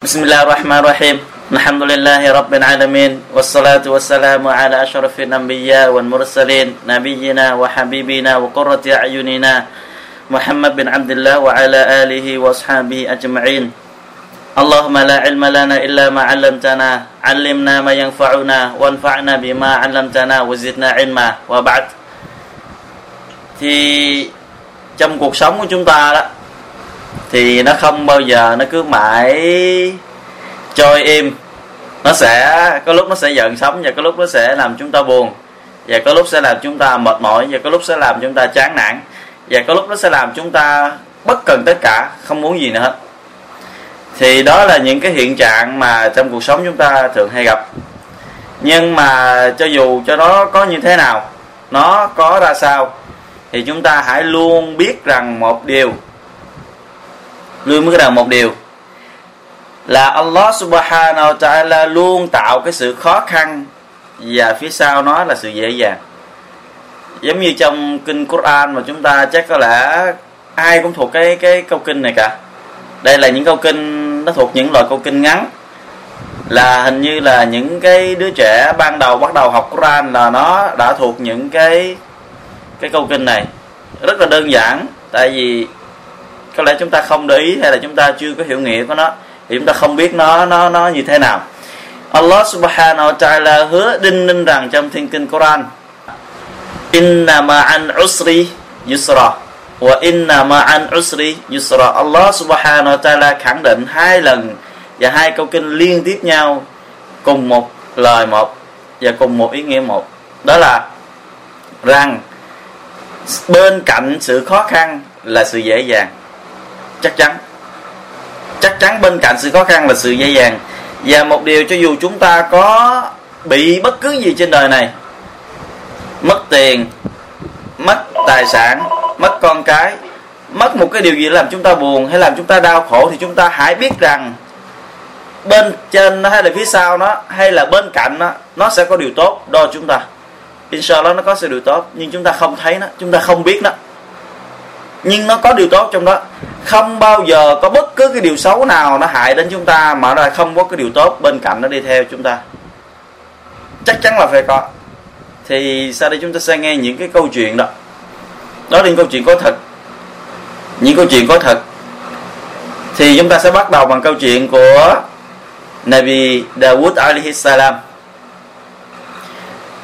بسم الله الرحمن الرحيم الحمد لله رب العالمين والصلاة والسلام على أشرف الأنبياء والمرسلين نبينا وحبيبنا وقرة أعيننا محمد بن عبد الله وعلى آله وأصحابه أجمعين اللهم لا علم لنا إلا ما علمتنا علمنا ما ينفعنا وانفعنا بما علمتنا وزدنا علما وبعد thì trong cuộc sống của chúng ta đó thì nó không bao giờ nó cứ mãi trôi im. Nó sẽ, có lúc nó sẽ giận sống và có lúc nó sẽ làm chúng ta buồn. Và có lúc sẽ làm chúng ta mệt mỏi và có lúc sẽ làm chúng ta chán nản. Và có lúc nó sẽ làm chúng ta bất cần tất cả, không muốn gì nữa hết. Thì đó là những cái hiện trạng mà trong cuộc sống chúng ta thường hay gặp. Nhưng mà cho dù cho nó có như thế nào, nó có ra sao, thì chúng ta hãy luôn biết rằng một điều luôn biết rằng một điều. Là Allah subhanahu wa ta'ala luôn tạo cái sự khó khăn và phía sau nó là sự dễ dàng. Giống như trong kinh Quran mà chúng ta chắc có lẽ ai cũng thuộc cái cái câu kinh này cả. Đây là những câu kinh, nó thuộc những loại câu kinh ngắn. Là hình như là những cái đứa trẻ ban đầu bắt đầu học Quran là nó đã thuộc những cái cái câu kinh này. Rất là đơn giản, tại vì có lẽ chúng ta không để ý hay là chúng ta chưa có hiểu nghĩa của nó, thì chúng ta không biết nó nó nó như thế nào. Allah subhanahu wa ta'ala hứa đinh ninh rằng trong thiên kinh Quran, inna ma'an usri yusra wa inna ma'an usri yusra. Allah subhanahu wa ta'ala khẳng định hai lần và hai câu kinh liên tiếp nhau cùng một lời một và cùng một ý nghĩa một. Đó là rằng bên cạnh sự khó khăn là sự dễ dàng chắc chắn. Chắc chắn bên cạnh sự khó khăn là sự dễ dàng và một điều cho dù chúng ta có bị bất cứ gì trên đời này, mất tiền, mất tài sản, mất con cái, mất một cái điều gì làm chúng ta buồn hay làm chúng ta đau khổ thì chúng ta hãy biết rằng bên trên nó hay là phía sau nó hay là bên cạnh nó nó sẽ có điều tốt đo chúng ta. Inshallah nó có sự điều tốt, nhưng chúng ta không thấy nó, chúng ta không biết nó nhưng nó có điều tốt trong đó. Không bao giờ có bất cứ cái điều xấu nào nó hại đến chúng ta, mà lại không có cái điều tốt bên cạnh nó đi theo chúng ta. Chắc chắn là phải có. Thì sau đây chúng ta sẽ nghe những cái câu chuyện đó. Đó là những câu chuyện có thật. Những câu chuyện có thật. Thì chúng ta sẽ bắt đầu bằng câu chuyện của Nabi Dawud alaihi salam.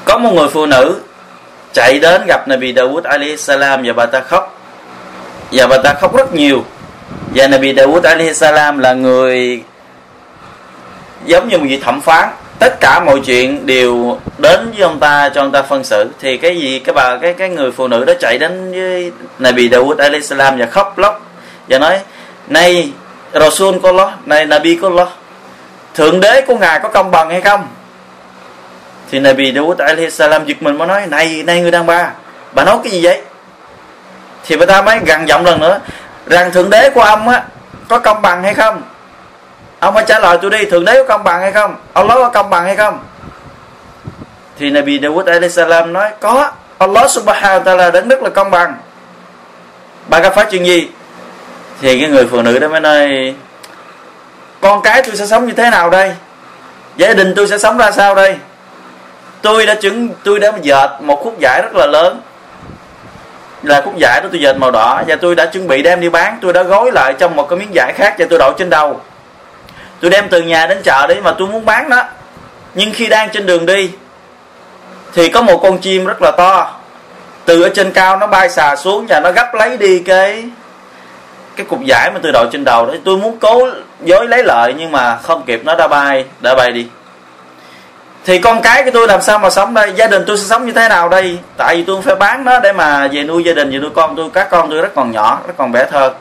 Có một người phụ nữ chạy đến gặp Nabi Dawud alaihi salam và bà ta khóc. Dạ, và bà ta khóc rất nhiều. Và Nabi Dawud alaihi salam là người giống như một vị thẩm phán. Tất cả mọi chuyện đều đến với ông ta, cho ông ta phân xử. Thì cái gì, cái bà, cái cái người phụ nữ đó chạy đến với Nabi Dawud alaihi salam và khóc lóc và nói, này, Rasul của Allah này, Nabi của Allah thượng đế của ngài có công bằng hay không? Thì Nabi Dawud alaihi salam giật mình mới nói, này này người đàn bà bà nói cái gì vậy? Thì người ta mới gằn giọng lần nữa, rằng thượng đế của ông á, có công bằng hay không? Ông phải trả lời, tôi đi, thượng đế có công bằng hay không? Allah có công bằng hay không? Thì Nabi Dawud alayhi salam nói, có, Allah subhanahu wa ta'ala đến rất là công bằng. Bà gặp phải chuyện gì? Thì cái người phụ nữ đó mới nói, con cái tôi sẽ sống như thế nào đây? Gia đình tôi sẽ sống ra sao đây? Tôi đã chứng, tôi đã dệt một khúc giải rất là lớn là khúc vải đó tôi dệt màu đỏ. Và tôi đã chuẩn bị đem đi bán. Tôi đã gói lại trong một cái miếng vải khác và tôi đội trên đầu. Tôi đem từ nhà đến chợ đấy mà tôi muốn bán đó nhưng khi đang trên đường đi, thì có một con chim rất là to. Từ ở trên cao nó bay xà xuống và nó gấp lấy đi cái cái cục giải mà tôi đội trên đầu. Đấy tôi muốn cố dối lấy lợi nhưng mà không kịp, nó đã bay đã bay đi thì con cái của tôi làm sao mà sống đây? Gia đình tôi sẽ sống như thế nào đây? Tại vì tôi phải bán nó để mà về nuôi gia đình, về nuôi con tôi. Các con tôi rất còn nhỏ, rất còn bé thơ.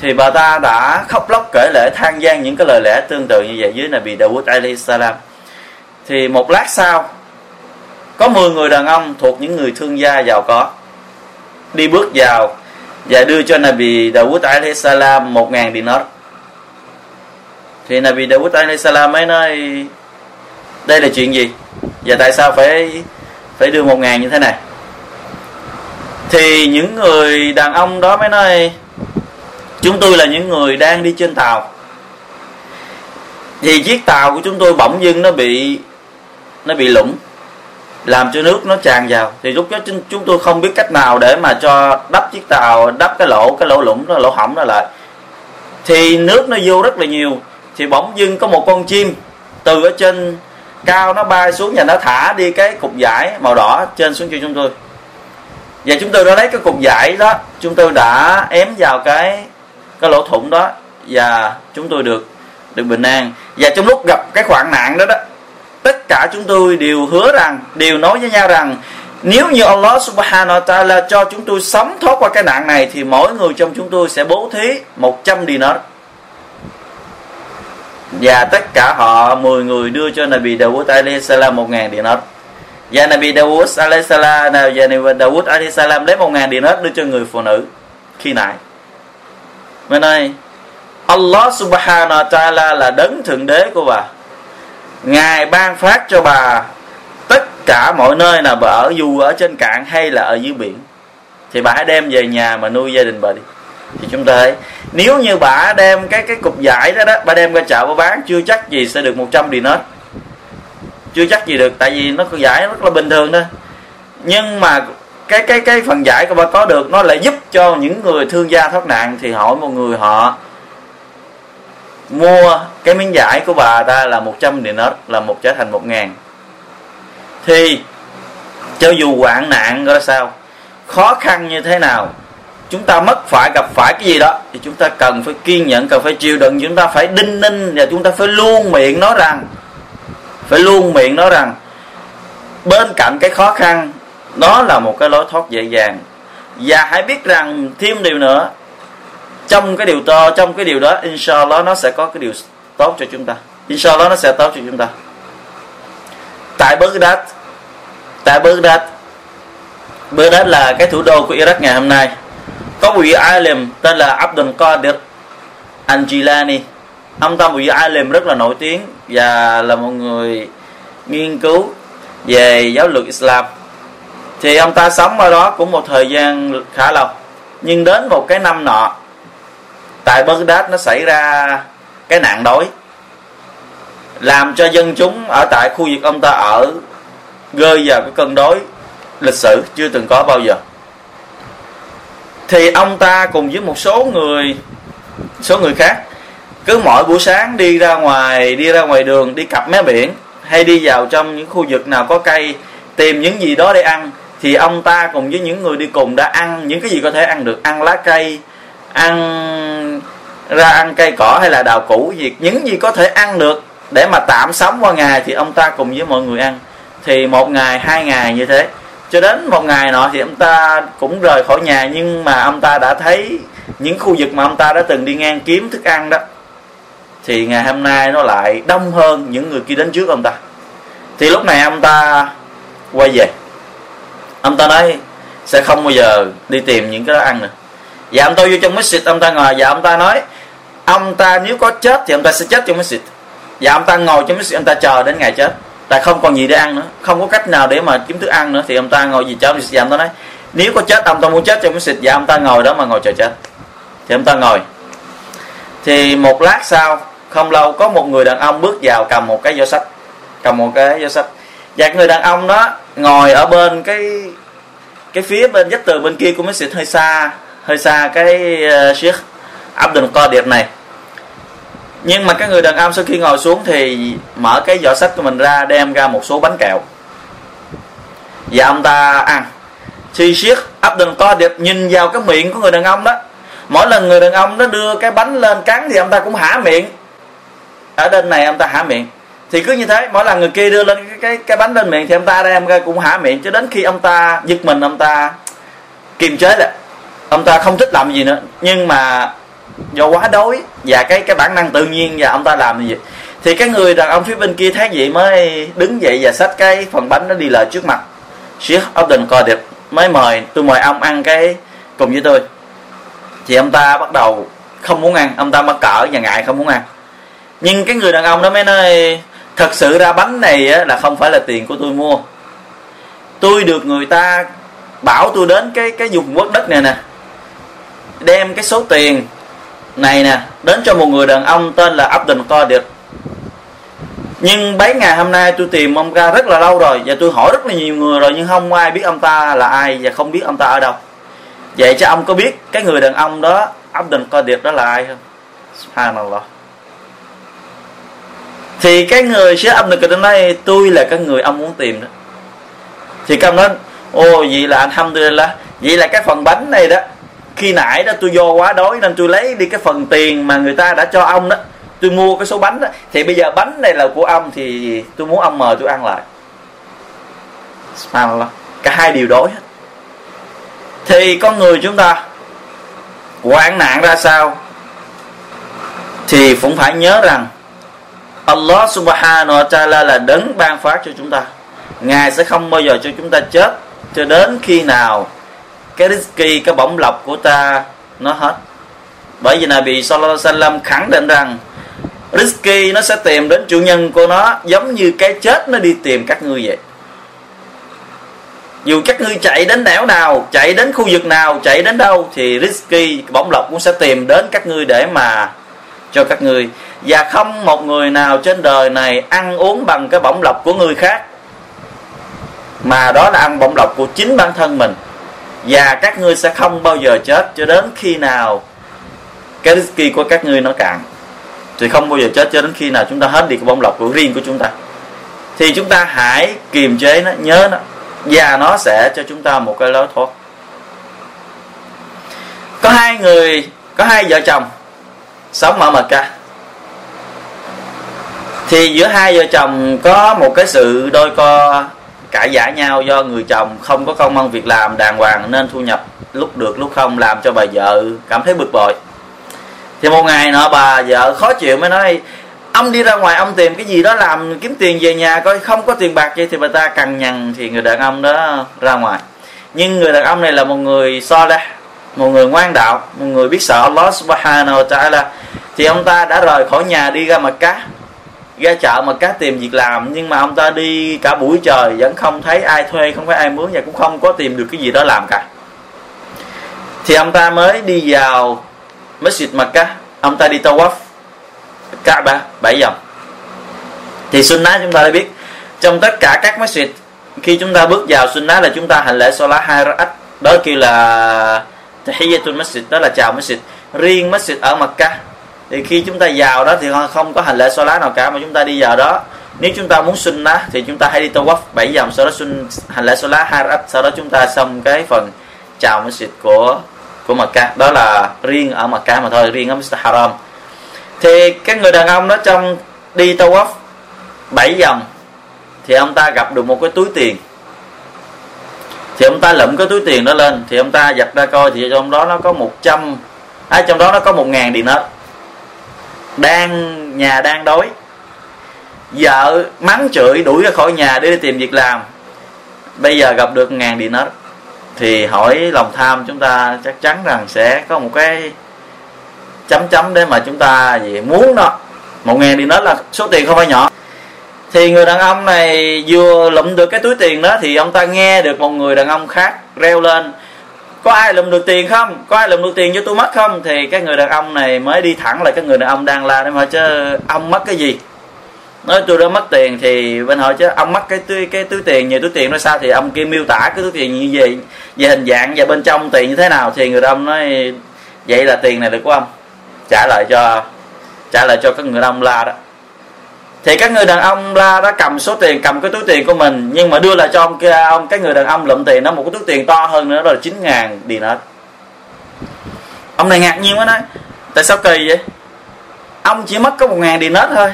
Thì bà ta đã khóc lóc kể lễ than gian những cái lời lẽ tương tự như vậy dưới Nabi Dawud alayhi salam. Thì một lát sau, có 10 người đàn ông thuộc những người thương gia giàu có đi bước vào và đưa cho Nabi Dawud alayhi salam một ngàn dinar thì Nabi Dawud alayhi salam mới nói, đây là chuyện gì? Và tại sao phải phải đưa một ngàn như thế này? Thì những người đàn ông đó mới nói, chúng tôi là những người đang đi trên tàu. Thì chiếc tàu của chúng tôi bỗng dưng nó bị nó bị lũng làm cho nước nó tràn vào. Thì lúc đó chúng tôi không biết cách nào để mà cho đắp chiếc tàu, đắp cái lỗ cái lỗ lũng nó lỗ hỏng đó lại. Thì nước nó vô rất là nhiều thì bỗng dưng có một con chim từ ở trên cao nó bay xuống và nó thả đi cái cục giải màu đỏ trên xuống cho chúng tôi. Và chúng tôi đã lấy cái cục giải đó, chúng tôi đã ém vào cái cái lỗ thủng đó và chúng tôi được được bình an. Và trong lúc gặp cái hoạn nạn đó đó, tất cả chúng tôi đều hứa rằng, đều nói với nhau rằng, nếu như Allah subhanahu wa ta'ala cho chúng tôi sống thoát qua cái nạn này thì mỗi người trong chúng tôi sẽ bố thí 100 dinar và tất cả họ 10 người đưa cho Nabi Dawud alayhi salam 1000 điện hết và Nabi Dawud alayhi salam và Nabi Dawud alayhi salam lấy 1000 điện hết đưa cho người phụ nữ khi nãy. Mình ơi Allah subhanahu wa ta'ala là đấng thượng đế của bà. Ngài ban phát cho bà tất cả mọi nơi nào bà ở, dù ở trên cạn hay là ở dưới biển. Thì bà hãy đem về nhà mà nuôi gia đình bà đi thì chúng ta thấy nếu như bà đem cái cái cục giải đó đó, bà đem ra chợ bà bán, chưa chắc gì sẽ được 100 dinar chưa chắc gì được, tại vì nó giải rất là bình thường thôi. Nhưng mà cái cái cái phần giải của bà có được, nó lại giúp cho những người thương gia thoát nạn, thì hỏi một người họ, mua cái miếng giải của bà ta là 100 dinar là một trở thành một ngàn. Thì cho dù hoạn nạn ra sao, khó khăn như thế nào chúng ta mất phải gặp phải cái gì đó, thì chúng ta cần phải kiên nhẫn, cần phải chịu đựng. Chúng ta phải đinh ninh và chúng ta phải luôn miệng nói rằng, phải luôn miệng nói rằng, bên cạnh cái khó khăn, đó là một cái lối thoát dễ dàng. Và hãy biết rằng thêm điều nữa, trong cái điều to, trong cái điều đó, inshallah nó sẽ có cái điều tốt cho chúng ta. Inshallah nó sẽ tốt cho chúng ta. Tại Baghdad tại Baghdad Baghdad là cái thủ đô của Iraq ngày hôm nay có một vị alim tên là Abdul Qadir Anjilani. Ông ta một vị alim rất là nổi tiếng và là một người nghiên cứu về giáo luật Islam. Thì ông ta sống ở đó cũng một thời gian khá lâu. Nhưng đến một cái năm nọ, tại Baghdad nó xảy ra cái nạn đói, làm cho dân chúng ở tại khu vực ông ta ở, rơi vào cái cơn đói lịch sử chưa từng có bao giờ thì ông ta cùng với một số người số người khác, cứ mỗi buổi sáng đi ra ngoài, đi ra ngoài đường, đi cặp mé biển, hay đi vào trong những khu vực nào có cây, tìm những gì đó để ăn, thì ông ta cùng với những người đi cùng đã ăn những cái gì có thể ăn được. Ăn lá cây, ăn, ra ăn cây cỏ hay là đào củ, gì, những gì có thể ăn được để mà tạm sống qua ngày thì ông ta cùng với mọi người ăn. Thì một ngày, hai ngày như thế cho đến một ngày nọ thì ông ta cũng rời khỏi nhà nhưng mà ông ta đã thấy những khu vực mà ông ta đã từng đi ngang kiếm thức ăn đó thì ngày hôm nay nó lại đông hơn những người kia đến trước ông ta thì lúc này ông ta quay về ông ta nói sẽ không bao giờ đi tìm những cái đó ăn nữa và ông ta vô trong masjid ông ta ngồi và ông ta nói ông ta nếu có chết thì ông ta sẽ chết trong masjid và ông ta ngồi trong masjid ông ta chờ đến ngày chết tại không còn gì để ăn nữa. Không có cách nào để mà kiếm thức ăn nữa. Thì ông ta ngồi gì cho và ông ta nói nếu có chết ông ta muốn chết trong xịt dạ ông ta ngồi đó mà ngồi chờ chết. Thì ông ta ngồi. Thì một lát sau không lâu có một người đàn ông bước vào cầm một cái giỏ sách. Cầm một cái giỏ sách. Và người đàn ông đó ngồi ở bên cái cái phía bên vách tường bên kia của mấy xịt hơi xa hơi xa cái uh, Sheikh Abdul Qadir này nhưng mà cái người đàn ông sau khi ngồi xuống thì mở cái giỏ sách của mình ra đem ra một số bánh kẹo. Và ông ta à, ăn thì Sheikh Abdul Qadir nhìn vào cái miệng của người đàn ông đó. Mỗi lần người đàn ông nó đưa cái bánh lên cắn thì ông ta cũng hả miệng. Ở bên này ông ta hả miệng. Thì cứ như thế mỗi lần người kia đưa lên cái cái, cái bánh lên miệng thì ông ta đem ra cũng hả miệng. Cho đến khi ông ta giật mình ông ta kiềm chế lại. Ông ta không thích làm gì nữa. Nhưng mà do quá đói và cái cái bản năng tự nhiên và ông ta làm gì thì cái người đàn ông phía bên kia thấy vậy mới đứng dậy và xách cái phần bánh nó đi lại trước mặt. Sheikh Abdul Qadir mới mời, tôi mời ông ăn cái cùng với tôi. Thì ông ta bắt đầu không muốn ăn, ông ta mắc cỡ và ngại không muốn ăn. Nhưng cái người đàn ông đó mới nói, thật sự ra bánh này là không phải là tiền của tôi mua. Tôi được người ta bảo tôi đến cái cái vùng quốc đất này nè, đem cái số tiền này nè, đến cho một người đàn ông tên là Abdul Qadir. Nhưng mấy ngày hôm nay tôi tìm ông ta rất là lâu rồi và tôi hỏi rất là nhiều người rồi nhưng không ai biết ông ta là ai và không biết ông ta ở đâu. Vậy cho ông có biết cái người đàn ông đó, Abdul Qadir đó là ai không? Subhanallah. Thì cái người sẽ âm được cái đến nói tôi là cái người ông muốn tìm đó. Thì công nói ô vậy là alhamdulillah, vậy là cái phần bánh này đó khi nãy đó tôi do quá đói nên tôi lấy đi cái phần tiền mà người ta đã cho ông đó. Tôi mua cái số bánh đó. Thì bây giờ bánh này là của ông thì tôi muốn ông mời tôi ăn lại. Subhanallah. Cả hai điều đối hết. Thì con người chúng ta, hoạn nạn ra sao? Thì cũng phải nhớ rằng, Allah subhanahu wa ta'ala là đấng ban phát cho chúng ta. Ngài sẽ không bao giờ cho chúng ta chết cho đến khi nào cái risky cái bổng lộc của ta, nó hết. Bởi vì Nabi Sallallahu Alaihi Wasallam khẳng định rằng risky nó sẽ tìm đến chủ nhân của nó, giống như cái chết nó đi tìm các ngươi vậy. Dù các ngươi chạy đến đảo nào, chạy đến khu vực nào, chạy đến đâu, thì risky bổng lộc cũng sẽ tìm đến các ngươi để mà cho các ngươi. Và không một người nào trên đời này ăn uống bằng cái bổng lộc của người khác, mà đó là ăn bổng lộc của chính bản thân mình và các ngươi sẽ không bao giờ chết cho đến khi nào cái risky của các ngươi nó cạn. Thì không bao giờ chết cho đến khi nào chúng ta hết đi cái bông lọc của riêng của chúng ta. Thì chúng ta hãy kiềm chế nó, nhớ nó, và nó sẽ cho chúng ta một cái lối thoát. Có hai người, có hai vợ chồng sống ở Mecca. Thì giữa hai vợ chồng có một cái sự đôi co cãi giả nhau do người chồng không có công ăn việc làm đàng hoàng nên thu nhập lúc được lúc không làm cho bà vợ cảm thấy bực bội. Thì một ngày nọ bà vợ khó chịu mới nói, ông đi ra ngoài ông tìm cái gì đó làm, kiếm tiền về nhà coi không có tiền bạc vậy thì bà ta cằn nhằn thì người đàn ông đó ra ngoài. Nhưng người đàn ông này là một người so ra một người ngoan đạo, một người biết sợ Allah subhanahu wa ta'ala. Thì ông ta đã rời khỏi nhà đi ra mặt cá ra chợ mà cá tìm việc làm, nhưng mà ông ta đi cả buổi trời vẫn không thấy ai thuê, không phải ai mướn và cũng không có tìm được cái gì đó làm cả. Thì ông ta mới đi vào Masjid Makkah, ông ta đi tawaf Kaaba bảy vòng. Thì sunnah chúng ta đã biết, trong tất cả các masjid, khi chúng ta bước vào sunnah là chúng ta hành lễ salat hai rakaat đó kêu là tahiyatul masjid, đó là chào masjid. Riêng masjid ở Makkah thì khi chúng ta vào đó thì không có hành lễ salat nào cả mà chúng ta đi vào đó. Nếu chúng ta muốn sunnah thì chúng ta hãy đi tawaf bảy vòng sau đó sun hành lễ salat hai rắc sau đó chúng ta xong cái phần chào masjid của của Mecca. Đó là riêng ở Mecca mà thôi riêng ở Mr. Haram thì cái người đàn ông đó trong đi tawaf bảy vòng thì ông ta gặp được một cái túi tiền. Thì ông ta lụm cái túi tiền đó lên thì ông ta giật ra coi thì trong đó nó có 100 à, trong đó nó có một ngàn điện hết đang, nhà đang đói. Vợ mắng chửi, đuổi ra khỏi nhà để đi tìm việc làm. Bây giờ gặp được ngàn đi nết thì hỏi lòng tham chúng ta chắc chắn rằng sẽ có một cái chấm chấm để mà chúng ta gì muốn đó. Một ngàn đi nói là số tiền không phải nhỏ. Thì người đàn ông này vừa lụm được cái túi tiền đó thì ông ta nghe được một người đàn ông khác reo lên có ai lụm được tiền không? Có ai lụm được tiền cho tôi mất không? Thì cái người đàn ông này mới đi thẳng là cái người đàn ông đang la để mà, chứ ông mất cái gì? Nói tôi đã mất tiền thì bên họ chứ, ông mất cái túi cái túi tiền như túi tiền nó sao? Thì ông kia miêu tả cái túi tiền như vậy, về hình dạng và bên trong tiền như thế nào? Thì người ông nói, vậy là tiền này được của ông. Trả lại cho, trả lại cho các người đàn ông la đó thì các người đàn ông la đó cầm số tiền, cầm cái túi tiền của mình, nhưng mà đưa lại cho ông kia, ông, cái người đàn ông lượm tiền nó một cái túi tiền to hơn nữa, đó là chín ngàn đi nữa ông này ngạc nhiên quá nói, tại sao kỳ vậy? Ông chỉ mất có một ngàn đi nết thôi.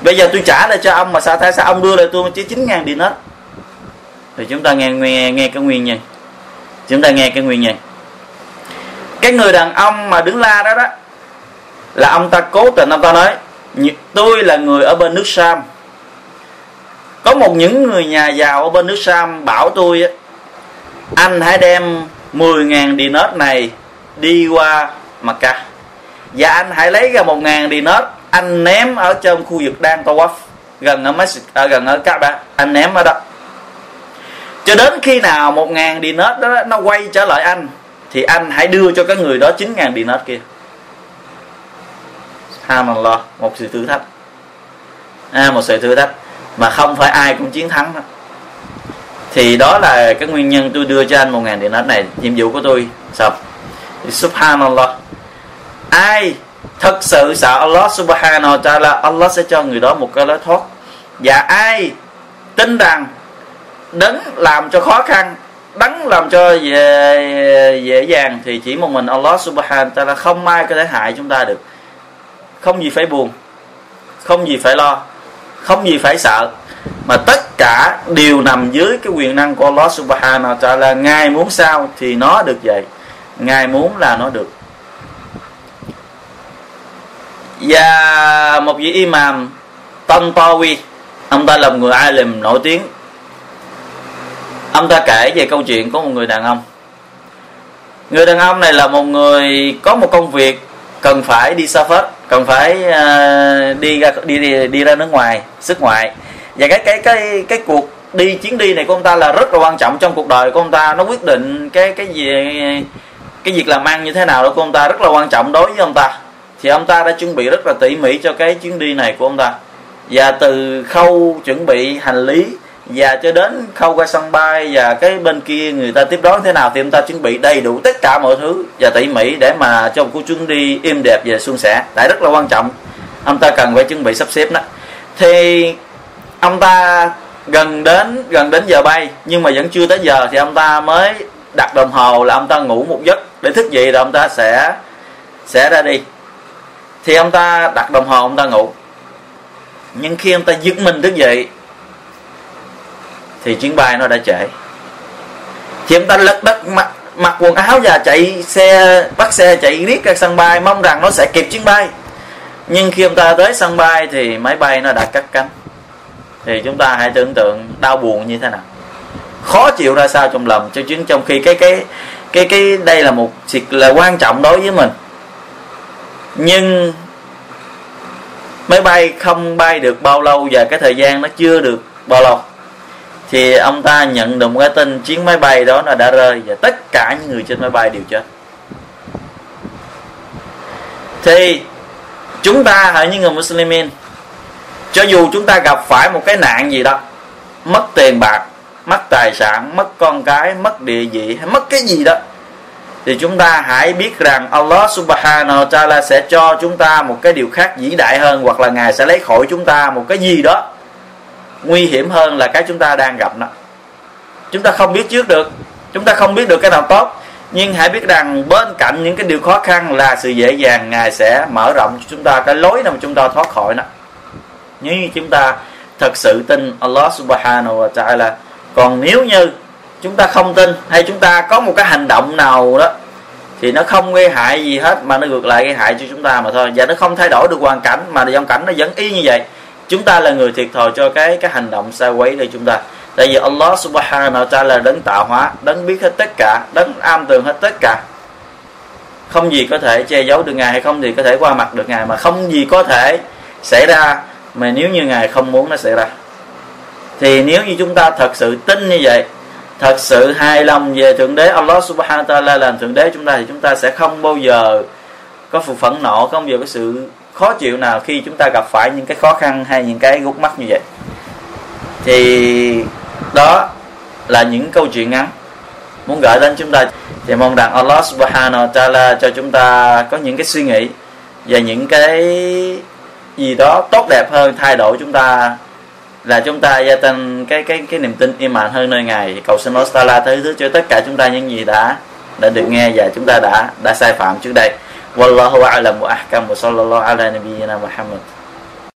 Bây giờ tôi trả lại cho ông mà sao, tại sao ông đưa lại tôi chỉ chín ngàn đi nết thì chúng ta nghe nghe nghe cái nguyên nhân. Chúng ta nghe cái nguyên nhân. Cái người đàn ông mà đứng la đó đó, là ông ta cố tình, ông ta nói tôi là người ở bên nước Sam. Có một những người nhà giàu ở bên nước Sam bảo tôi anh hãy đem 10.000 dinar này đi qua Makkah và anh hãy lấy ra 1.000 dinar anh ném ở trong khu vực đang tawaf, gần ở Masjid ở gần ở Kaaba. Anh ném ở đó. Cho đến khi nào 1.000 dinar đó nó quay trở lại anh, thì anh hãy đưa cho cái người đó 9.000 dinar kia subhanallah một sự thử thách. À, một sự thử thách. Mà không phải ai cũng chiến thắng đó. thì đó là cái nguyên nhân tôi đưa cho anh một ngàn điện ảnh này nhiệm vụ của tôi. Xong. Subhanallah. Ai thật sự sợ Allah subhanahu wa ta'ala Allah sẽ cho người đó một cái lối thoát. Và ai tin rằng đấng làm cho khó khăn đấng làm cho dễ, dễ dàng thì chỉ một mình Allah subhanahu wa ta'ala không ai có thể hại chúng ta được không gì phải buồn, không gì phải lo, không gì phải sợ. Mà tất cả đều nằm dưới cái quyền năng của Allah subhanahu wa ta'ala. Ngài muốn sao thì nó được vậy. Ngài muốn là nó được. Và một vị imam Tantawi, ông ta là một người alim nổi tiếng. Ông ta kể về câu chuyện của một người đàn ông. Người đàn ông này là một người có một công việc cần phải đi xa phết cần phải uh, đi ra đi, đi đi ra nước ngoài xuất ngoại. Và cái cái cái cái cuộc đi chuyến đi này của ông ta là rất là quan trọng trong cuộc đời của ông ta. Nó quyết định cái cái gì cái việc làm ăn như thế nào đó của ông ta rất là quan trọng đối với ông ta. Thì ông ta đã chuẩn bị rất là tỉ mỉ cho cái chuyến đi này của ông ta. Và từ khâu chuẩn bị hành lý và cho đến khâu qua sân bay và cái bên kia người ta tiếp đón thế nào thì chúng ta chuẩn bị đầy đủ tất cả mọi thứ và tỉ mỉ để mà cho một cuộc chuyến đi êm đẹp và suôn sẻ. Tại rất là quan trọng. Ông ta cần phải chuẩn bị sắp xếp đó. Thì ông ta gần đến gần đến giờ bay, nhưng mà vẫn chưa tới giờ thì ông ta mới đặt đồng hồ là ông ta ngủ một giấc. Để thức dậy rồi ông ta sẽ sẽ ra đi. Thì ông ta đặt đồng hồ, ông ta ngủ. Nhưng khi ông ta giật mình thức dậy thì chuyến bay nó đã trễ. Thì ông ta lật đất mặc, mặc quần áo và chạy xe bắt xe chạy riết ra sân bay mong rằng nó sẽ kịp chuyến bay. Nhưng khi ông ta tới sân bay thì máy bay nó đã cắt cánh. Thì chúng ta hãy tưởng tượng đau buồn như thế nào. Khó chịu ra sao trong lòng cho chuyến trong khi cái cái cái cái đây là một việc là quan trọng đối với mình. Nhưng máy bay không bay được bao lâu và cái thời gian nó chưa được bao lâu thì ông ta nhận được một cái tin chuyến máy bay đó là đã rơi và tất cả những người trên máy bay đều chết. Thì chúng ta hãy những người Muslimin cho dù chúng ta gặp phải một cái nạn gì đó, mất tiền bạc, mất tài sản, mất con cái, mất địa vị hay mất cái gì đó, thì chúng ta hãy biết rằng Allah subhanahu wa ta'ala sẽ cho chúng ta một cái điều khác vĩ đại hơn hoặc là Ngài sẽ lấy khỏi chúng ta một cái gì đó nguy hiểm hơn là cái chúng ta đang gặp đó. Chúng ta không biết trước được, chúng ta không biết được cái nào tốt, nhưng hãy biết rằng bên cạnh những cái điều khó khăn là sự dễ dàng, ngài sẽ mở rộng cho chúng ta cái lối nào mà chúng ta thoát khỏi đó nếu như chúng ta thật sự tin Allah subhanahu wa ta'ala, còn nếu như chúng ta không tin hay chúng ta có một cái hành động nào đó, thì nó không gây hại gì hết, mà nó ngược lại gây hại cho chúng ta mà thôi. Và nó không thay đổi được hoàn cảnh, mà dòng cảnh nó vẫn y như vậy chúng ta là người thiệt thòi cho cái cái hành động sai quấy đây chúng ta. Tại vì Allah subhanahu wa ta'ala đấng tạo hóa, đấng biết hết tất cả, đấng am tường hết tất cả. Không gì có thể che giấu được ngài hay không thì có thể qua mặt được ngài, mà không gì có thể xảy ra mà nếu như ngài không muốn nó xảy ra. Thì nếu như chúng ta thật sự tin như vậy, thật sự hài lòng về thượng đế, Allah subhanahu wa ta'ala làm thượng đế chúng ta, thì chúng ta sẽ không bao giờ có phụ phẫn nộ, không bao giờ có sự khó chịu nào khi chúng ta gặp phải những cái khó khăn hay những cái gút mắt như vậy. Thì đó là những câu chuyện ngắn. Muốn gửi đến chúng ta, thì mong rằng Allah subhanahu wa ta'ala cho chúng ta có những cái suy nghĩ và những cái gì đó tốt đẹp hơn, thay đổi chúng ta, là chúng ta gia tăng cái cái cái niềm tin im mạnh hơn nơi ngài. Cầu xin Allah Taala thứ thứ cho tất cả chúng ta những gì đã đã được nghe và chúng ta đã đã sai phạm trước đây. والله أعلم وأحكم وصلى الله على نبينا محمد.